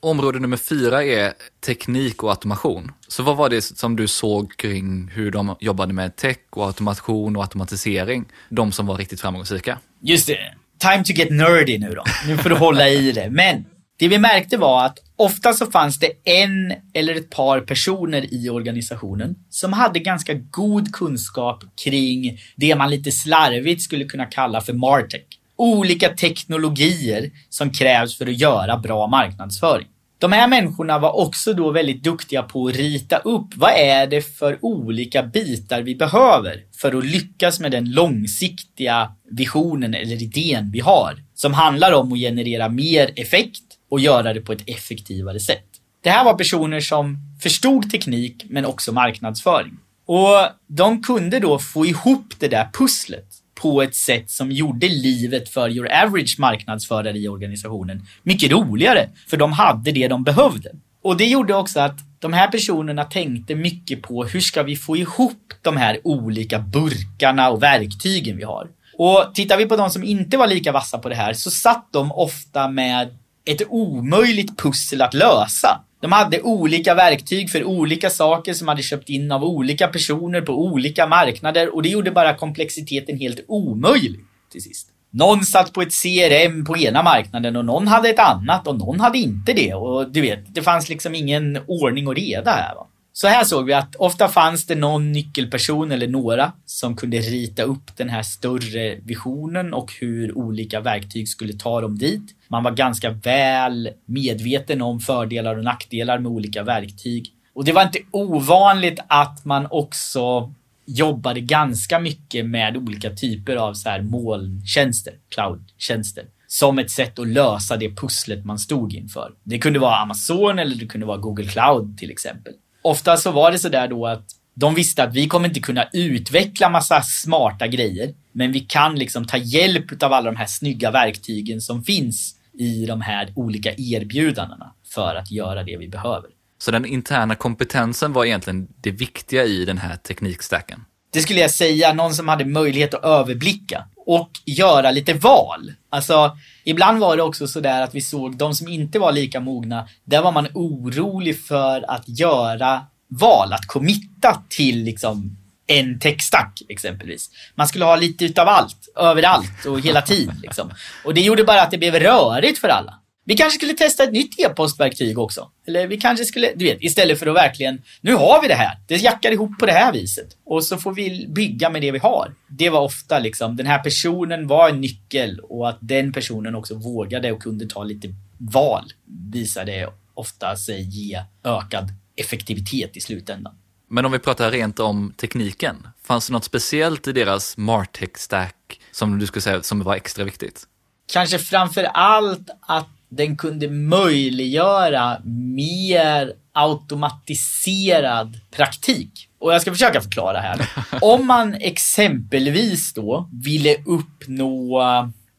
Område nummer fyra är teknik och automation. Så vad var det som du såg kring hur de jobbade med tech och automation och automatisering? De som var riktigt framgångsrika. Just det. Time to get nerdy nu då. Nu får du hålla i det. Men det vi märkte var att ofta så fanns det en eller ett par personer i organisationen som hade ganska god kunskap kring det man lite slarvigt skulle kunna kalla för Martech. Olika teknologier som krävs för att göra bra marknadsföring. De här människorna var också då väldigt duktiga på att rita upp vad är det för olika bitar vi behöver för att lyckas med den långsiktiga visionen eller idén vi har. Som handlar om att generera mer effekt och göra det på ett effektivare sätt. Det här var personer som förstod teknik men också marknadsföring. Och de kunde då få ihop det där pusslet på ett sätt som gjorde livet för your average marknadsförare i organisationen mycket roligare. För de hade det de behövde. Och det gjorde också att de här personerna tänkte mycket på hur ska vi få ihop de här olika burkarna och verktygen vi har. Och tittar vi på de som inte var lika vassa på det här så satt de ofta med ett omöjligt pussel att lösa. De hade olika verktyg för olika saker som hade köpt in av olika personer på olika marknader och det gjorde bara komplexiteten helt omöjlig till sist. Någon satt på ett CRM på ena marknaden och någon hade ett annat och någon hade inte det och du vet, det fanns liksom ingen ordning och reda här. Va? Så här såg vi att ofta fanns det någon nyckelperson eller några som kunde rita upp den här större visionen och hur olika verktyg skulle ta dem dit. Man var ganska väl medveten om fördelar och nackdelar med olika verktyg. Och det var inte ovanligt att man också jobbade ganska mycket med olika typer av så här molntjänster, cloudtjänster som ett sätt att lösa det pusslet man stod inför. Det kunde vara Amazon eller det kunde vara Google Cloud till exempel. Ofta så var det så där då att de visste att vi kommer inte kunna utveckla massa smarta grejer, men vi kan liksom ta hjälp av alla de här snygga verktygen som finns i de här olika erbjudandena för att göra det vi behöver. Så den interna kompetensen var egentligen det viktiga i den här teknikstacken? Det skulle jag säga, någon som hade möjlighet att överblicka och göra lite val. Alltså, ibland var det också sådär att vi såg de som inte var lika mogna, där var man orolig för att göra val, att committa till liksom en textack exempelvis. Man skulle ha lite utav allt, överallt och hela tiden liksom. Och det gjorde bara att det blev rörigt för alla. Vi kanske skulle testa ett nytt e-postverktyg också. Eller vi kanske skulle, du vet, istället för att verkligen, nu har vi det här. Det jackar ihop på det här viset. Och så får vi bygga med det vi har. Det var ofta liksom, den här personen var en nyckel och att den personen också vågade och kunde ta lite val visade ofta sig ge ökad effektivitet i slutändan. Men om vi pratar rent om tekniken, fanns det något speciellt i deras Martech stack som du skulle säga som var extra viktigt? Kanske framför allt att den kunde möjliggöra mer automatiserad praktik. Och jag ska försöka förklara här. Om man exempelvis då ville uppnå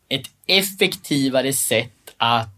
ett effektivare sätt att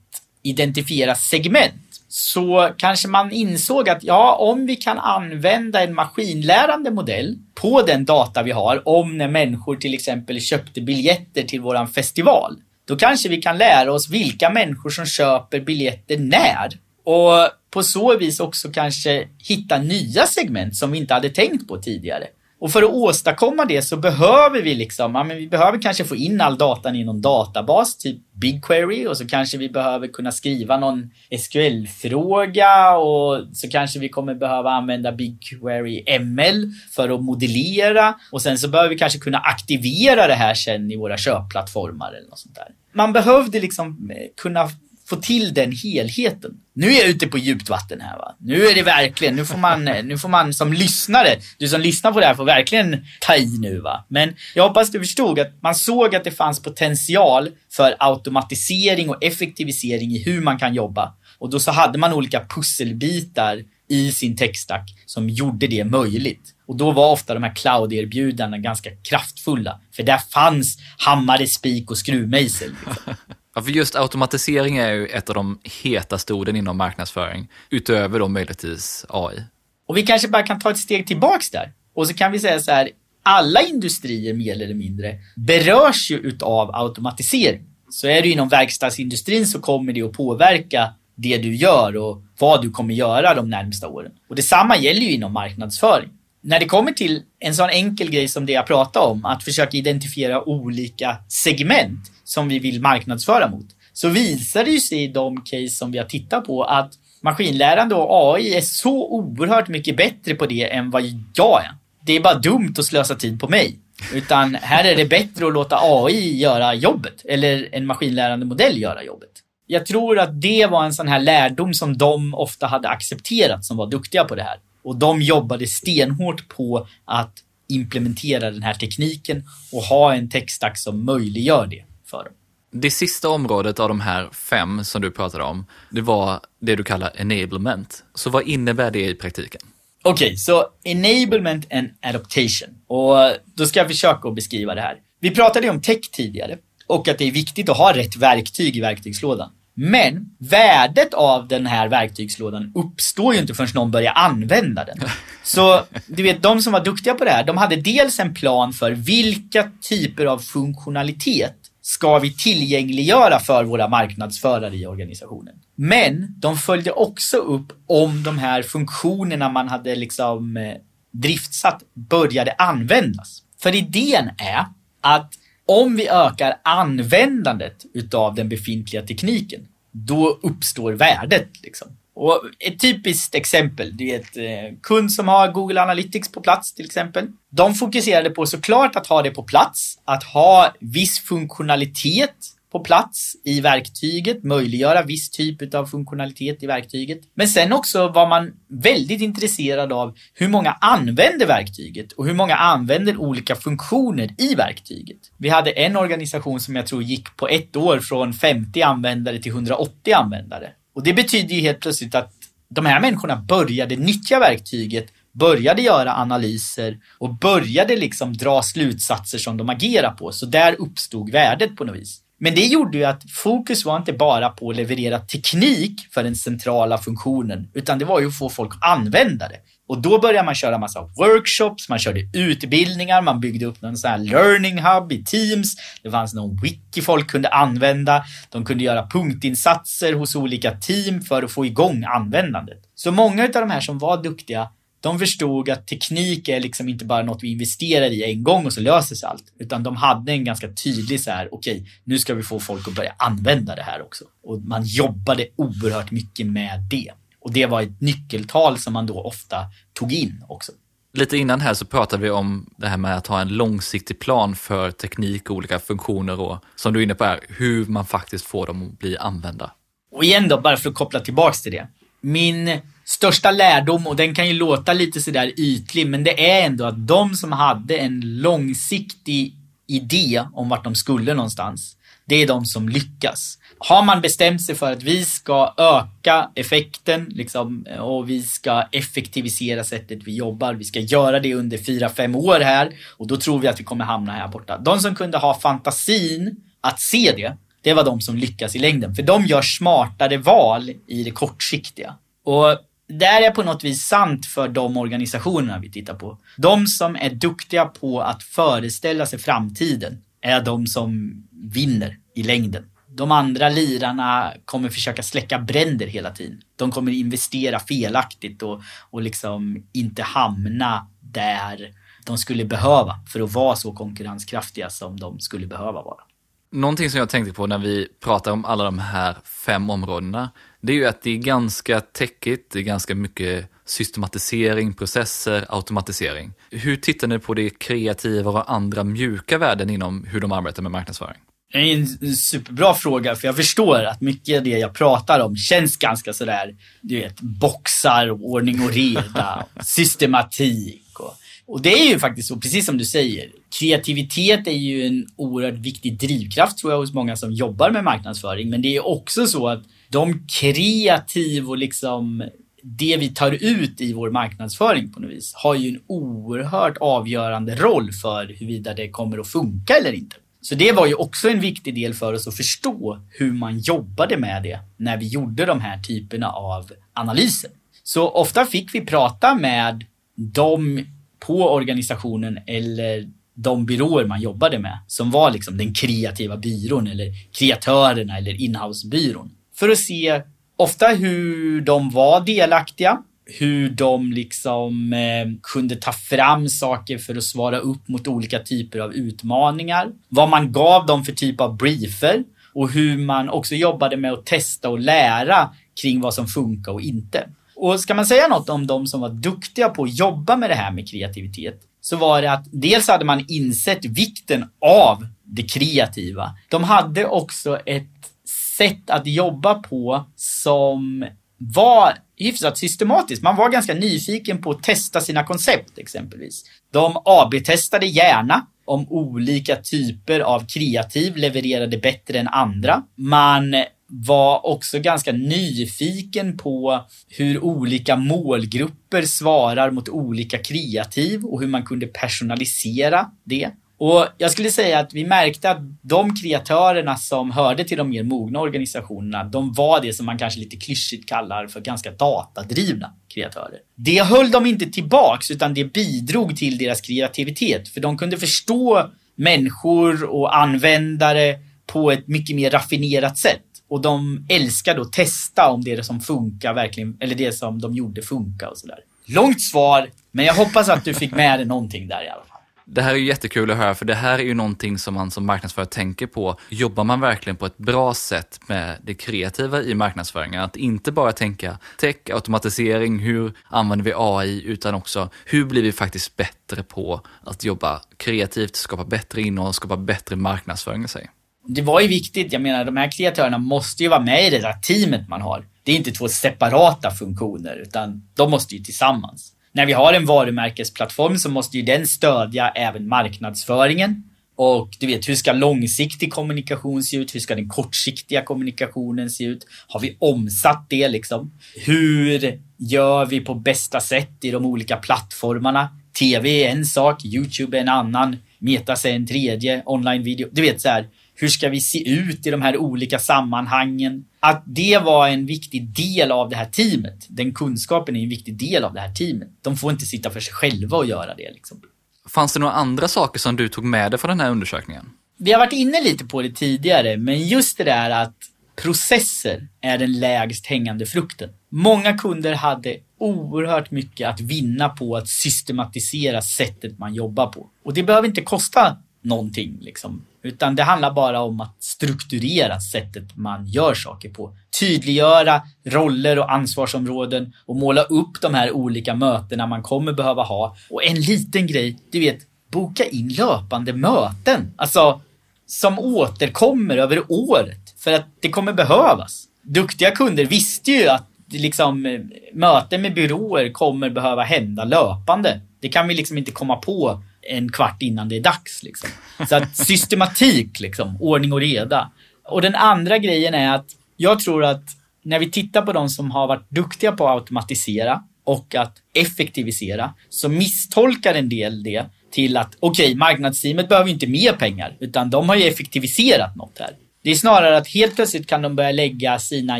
identifiera segment så kanske man insåg att ja, om vi kan använda en maskinlärande modell på den data vi har om när människor till exempel köpte biljetter till våran festival då kanske vi kan lära oss vilka människor som köper biljetter när. Och på så vis också kanske hitta nya segment som vi inte hade tänkt på tidigare. Och för att åstadkomma det så behöver vi liksom, ja, men vi behöver kanske få in all datan i någon databas, typ BigQuery och så kanske vi behöver kunna skriva någon SQL-fråga och så kanske vi kommer behöva använda BigQuery ML för att modellera och sen så behöver vi kanske kunna aktivera det här sen i våra köpplattformar eller något sånt där. Man behövde liksom eh, kunna få till den helheten. Nu är jag ute på djupt vatten här va. Nu är det verkligen, nu får man, nu får man som lyssnare, du som lyssnar på det här får verkligen ta i nu va. Men jag hoppas du förstod att man såg att det fanns potential för automatisering och effektivisering i hur man kan jobba. Och då så hade man olika pusselbitar i sin techstack som gjorde det möjligt. Och då var ofta de här cloud-erbjudandena ganska kraftfulla. För där fanns hammare, spik och skruvmejsel. Liksom. Ja, för just automatisering är ju ett av de hetaste orden inom marknadsföring, utöver då möjligtvis AI. Och vi kanske bara kan ta ett steg tillbaks där. Och så kan vi säga så här, alla industrier mer eller mindre berörs ju utav automatisering. Så är det inom verkstadsindustrin så kommer det att påverka det du gör och vad du kommer göra de närmsta åren. Och detsamma gäller ju inom marknadsföring. När det kommer till en sån enkel grej som det jag pratade om, att försöka identifiera olika segment som vi vill marknadsföra mot, så visar det ju sig i de case som vi har tittat på att maskinlärande och AI är så oerhört mycket bättre på det än vad jag är. Det är bara dumt att slösa tid på mig. Utan här är det bättre att låta AI göra jobbet, eller en maskinlärande modell göra jobbet. Jag tror att det var en sån här lärdom som de ofta hade accepterat som var duktiga på det här. Och de jobbade stenhårt på att implementera den här tekniken och ha en techstack som möjliggör det för dem. Det sista området av de här fem som du pratade om, det var det du kallar enablement. Så vad innebär det i praktiken? Okej, okay, så enablement and adaptation. Och då ska jag försöka att beskriva det här. Vi pratade om tech tidigare och att det är viktigt att ha rätt verktyg i verktygslådan. Men värdet av den här verktygslådan uppstår ju inte förrän någon börjar använda den. Så du vet, de som var duktiga på det här, de hade dels en plan för vilka typer av funktionalitet ska vi tillgängliggöra för våra marknadsförare i organisationen. Men de följde också upp om de här funktionerna man hade liksom eh, driftsatt började användas. För idén är att om vi ökar användandet utav den befintliga tekniken, då uppstår värdet. Liksom. Och ett typiskt exempel, det är ett eh, kund som har Google Analytics på plats till exempel. De fokuserade på såklart att ha det på plats, att ha viss funktionalitet på plats i verktyget, möjliggöra viss typ av funktionalitet i verktyget. Men sen också var man väldigt intresserad av hur många använder verktyget och hur många använder olika funktioner i verktyget. Vi hade en organisation som jag tror gick på ett år från 50 användare till 180 användare. Och det betyder ju helt plötsligt att de här människorna började nyttja verktyget började göra analyser och började liksom dra slutsatser som de agerar på. Så där uppstod värdet på något vis. Men det gjorde ju att fokus var inte bara på att leverera teknik för den centrala funktionen, utan det var ju att få folk att använda det. Och då började man köra massa workshops, man körde utbildningar, man byggde upp någon sån här learning hub i Teams. Det fanns någon wiki folk kunde använda. De kunde göra punktinsatser hos olika team för att få igång användandet. Så många av de här som var duktiga de förstod att teknik är liksom inte bara något vi investerar i en gång och så löser sig allt. Utan de hade en ganska tydlig så här, okej, okay, nu ska vi få folk att börja använda det här också. Och man jobbade oerhört mycket med det. Och det var ett nyckeltal som man då ofta tog in också. Lite innan här så pratade vi om det här med att ha en långsiktig plan för teknik och olika funktioner och som du är inne på är hur man faktiskt får dem att bli använda. Och igen då, bara för att koppla tillbaks till det. Min största lärdom, och den kan ju låta lite sådär ytlig, men det är ändå att de som hade en långsiktig idé om vart de skulle någonstans, det är de som lyckas. Har man bestämt sig för att vi ska öka effekten liksom, och vi ska effektivisera sättet vi jobbar, vi ska göra det under fyra fem år här och då tror vi att vi kommer hamna här borta. De som kunde ha fantasin att se det, det var de som lyckas i längden. För de gör smartare val i det kortsiktiga. Och där är på något vis sant för de organisationerna vi tittar på. De som är duktiga på att föreställa sig framtiden är de som vinner i längden. De andra lirarna kommer försöka släcka bränder hela tiden. De kommer investera felaktigt och, och liksom inte hamna där de skulle behöva för att vara så konkurrenskraftiga som de skulle behöva vara. Någonting som jag tänkte på när vi pratar om alla de här fem områdena, det är ju att det är ganska täckigt, det är ganska mycket systematisering, processer, automatisering. Hur tittar ni på det kreativa och andra mjuka värden inom hur de arbetar med marknadsföring? Det är en superbra fråga för jag förstår att mycket av det jag pratar om känns ganska sådär, du vet, boxar, ordning och reda, systematik och och det är ju faktiskt så, precis som du säger. Kreativitet är ju en oerhört viktig drivkraft tror jag hos många som jobbar med marknadsföring. Men det är också så att de kreativ och liksom det vi tar ut i vår marknadsföring på något vis har ju en oerhört avgörande roll för huruvida det kommer att funka eller inte. Så det var ju också en viktig del för oss att förstå hur man jobbade med det när vi gjorde de här typerna av analyser. Så ofta fick vi prata med dem på organisationen eller de byråer man jobbade med som var liksom den kreativa byrån eller kreatörerna eller inhousebyrån. För att se ofta hur de var delaktiga, hur de liksom eh, kunde ta fram saker för att svara upp mot olika typer av utmaningar. Vad man gav dem för typ av briefer och hur man också jobbade med att testa och lära kring vad som funkar och inte. Och ska man säga något om de som var duktiga på att jobba med det här med kreativitet så var det att dels hade man insett vikten av det kreativa. De hade också ett sätt att jobba på som var hyfsat systematiskt. Man var ganska nyfiken på att testa sina koncept exempelvis. De AB-testade gärna om olika typer av kreativ levererade bättre än andra. Man var också ganska nyfiken på hur olika målgrupper svarar mot olika kreativ och hur man kunde personalisera det. Och jag skulle säga att vi märkte att de kreatörerna som hörde till de mer mogna organisationerna, de var det som man kanske lite klyschigt kallar för ganska datadrivna kreatörer. Det höll de inte tillbaks utan det bidrog till deras kreativitet för de kunde förstå människor och användare på ett mycket mer raffinerat sätt. Och de älskade att testa om det som funkar verkligen, eller det som de gjorde funkar och sådär. Långt svar, men jag hoppas att du fick med dig någonting där i alla fall. Det här är ju jättekul att höra, för det här är ju någonting som man som marknadsförare tänker på. Jobbar man verkligen på ett bra sätt med det kreativa i marknadsföringen? Att inte bara tänka tech, automatisering, hur använder vi AI, utan också hur blir vi faktiskt bättre på att jobba kreativt, skapa bättre innehåll, skapa bättre marknadsföring i sig? Det var ju viktigt, jag menar de här kreatörerna måste ju vara med i det där teamet man har. Det är inte två separata funktioner, utan de måste ju tillsammans när vi har en varumärkesplattform så måste ju den stödja även marknadsföringen. Och du vet, hur ska långsiktig kommunikation se ut? Hur ska den kortsiktiga kommunikationen se ut? Har vi omsatt det liksom? Hur gör vi på bästa sätt i de olika plattformarna? TV är en sak, YouTube är en annan, Metas är en tredje, online video. Du vet så här, hur ska vi se ut i de här olika sammanhangen? Att det var en viktig del av det här teamet. Den kunskapen är en viktig del av det här teamet. De får inte sitta för sig själva och göra det. Liksom. Fanns det några andra saker som du tog med dig från den här undersökningen? Vi har varit inne lite på det tidigare, men just det där att processer är den lägst hängande frukten. Många kunder hade oerhört mycket att vinna på att systematisera sättet man jobbar på. Och det behöver inte kosta någonting liksom. Utan det handlar bara om att strukturera sättet man gör saker på. Tydliggöra roller och ansvarsområden och måla upp de här olika mötena man kommer behöva ha. Och en liten grej, du vet, boka in löpande möten. Alltså, som återkommer över året. För att det kommer behövas. Duktiga kunder visste ju att liksom, möten med byråer kommer behöva hända löpande. Det kan vi liksom inte komma på en kvart innan det är dags. Liksom. Så att systematik, liksom, ordning och reda. Och den andra grejen är att jag tror att när vi tittar på de som har varit duktiga på att automatisera och att effektivisera så misstolkar en del det till att okej, okay, marknadsteamet behöver inte mer pengar utan de har ju effektiviserat något här. Det är snarare att helt plötsligt kan de börja lägga sina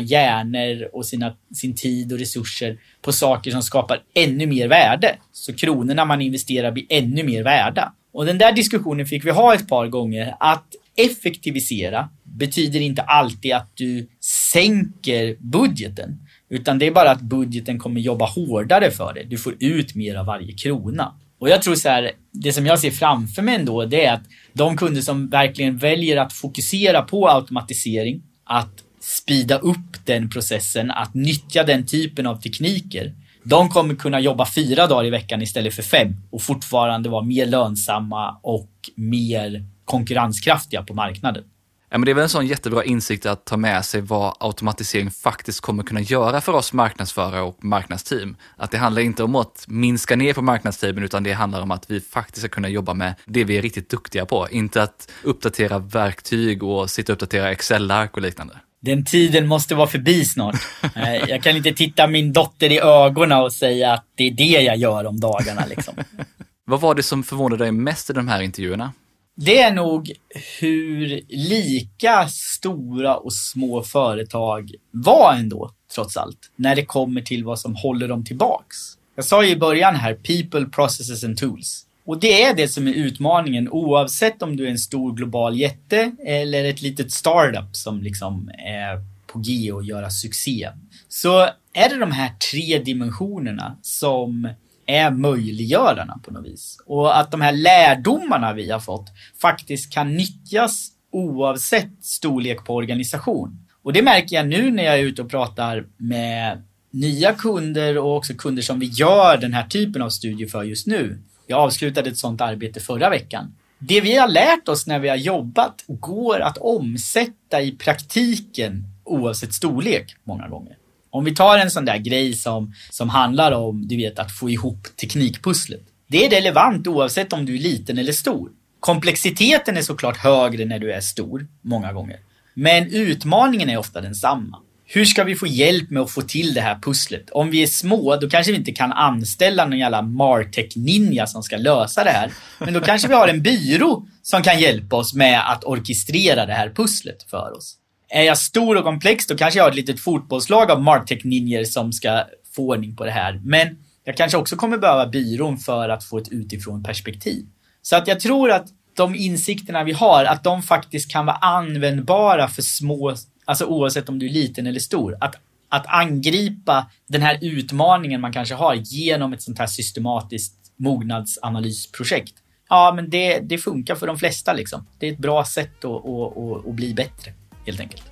hjärnor och sina, sin tid och resurser på saker som skapar ännu mer värde. Så kronorna man investerar blir ännu mer värda. Och den där diskussionen fick vi ha ett par gånger. Att effektivisera betyder inte alltid att du sänker budgeten. Utan det är bara att budgeten kommer jobba hårdare för dig. Du får ut mer av varje krona. Och jag tror så här, det som jag ser framför mig ändå, det är att de kunder som verkligen väljer att fokusera på automatisering, att spida upp den processen, att nyttja den typen av tekniker. De kommer kunna jobba fyra dagar i veckan istället för fem och fortfarande vara mer lönsamma och mer konkurrenskraftiga på marknaden. Ja, men det är väl en sån jättebra insikt att ta med sig vad automatisering faktiskt kommer kunna göra för oss marknadsförare och marknadsteam. Att det handlar inte om att minska ner på marknadsteamen utan det handlar om att vi faktiskt ska kunna jobba med det vi är riktigt duktiga på. Inte att uppdatera verktyg och sitta och uppdatera Excel-ark och liknande. Den tiden måste vara förbi snart. Eh, jag kan inte titta min dotter i ögonen och säga att det är det jag gör om dagarna. Liksom. Vad var det som förvånade dig mest i de här intervjuerna? Det är nog hur lika stora och små företag var ändå, trots allt, när det kommer till vad som håller dem tillbaks. Jag sa ju i början här, people, processes and tools. Och det är det som är utmaningen oavsett om du är en stor global jätte eller ett litet startup som liksom är på G och göra succé. Så är det de här tre dimensionerna som är möjliggörarna på något vis. Och att de här lärdomarna vi har fått faktiskt kan nyttjas oavsett storlek på organisation. Och det märker jag nu när jag är ute och pratar med nya kunder och också kunder som vi gör den här typen av studier för just nu. Jag avslutade ett sådant arbete förra veckan. Det vi har lärt oss när vi har jobbat går att omsätta i praktiken oavsett storlek många gånger. Om vi tar en sån där grej som, som handlar om, du vet, att få ihop teknikpusslet. Det är relevant oavsett om du är liten eller stor. Komplexiteten är såklart högre när du är stor, många gånger. Men utmaningen är ofta densamma. Hur ska vi få hjälp med att få till det här pusslet? Om vi är små, då kanske vi inte kan anställa någon jävla Martech-ninja som ska lösa det här. Men då kanske vi har en byrå som kan hjälpa oss med att orkestrera det här pusslet för oss. Är jag stor och komplex då kanske jag har ett litet fotbollslag av marktech-ninjer som ska få ordning på det här. Men jag kanske också kommer behöva byrån för att få ett utifrån perspektiv. Så att jag tror att de insikterna vi har, att de faktiskt kan vara användbara för små, alltså oavsett om du är liten eller stor. Att, att angripa den här utmaningen man kanske har genom ett sånt här systematiskt mognadsanalysprojekt. ja, men det, det funkar för de flesta liksom. Det är ett bra sätt att, att, att, att bli bättre, helt enkelt.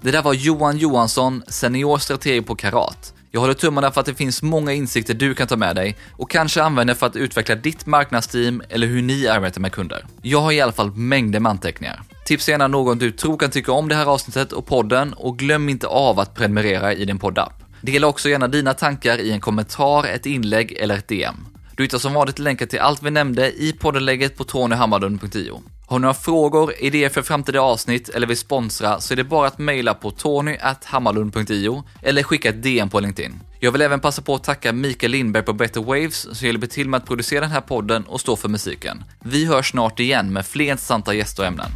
Det där var Johan Johansson, senior strateg på Karat. Jag håller tummarna för att det finns många insikter du kan ta med dig och kanske använda för att utveckla ditt marknadsteam eller hur ni arbetar med kunder. Jag har i alla fall mängder med anteckningar. Tipsa gärna någon du tror kan tycka om det här avsnittet och podden och glöm inte av att prenumerera i din poddapp. Dela också gärna dina tankar i en kommentar, ett inlägg eller ett DM. Du hittar som vanligt länkar till allt vi nämnde i poddenlägget på tonyhammarlund.io. Har du några frågor, idéer för framtida avsnitt eller vill sponsra så är det bara att mejla på tony.hammarlund.io eller skicka ett DM på LinkedIn. Jag vill även passa på att tacka Mikael Lindberg på Better Waves som hjälper till med att producera den här podden och stå för musiken. Vi hörs snart igen med fler intressanta gäster och ämnen.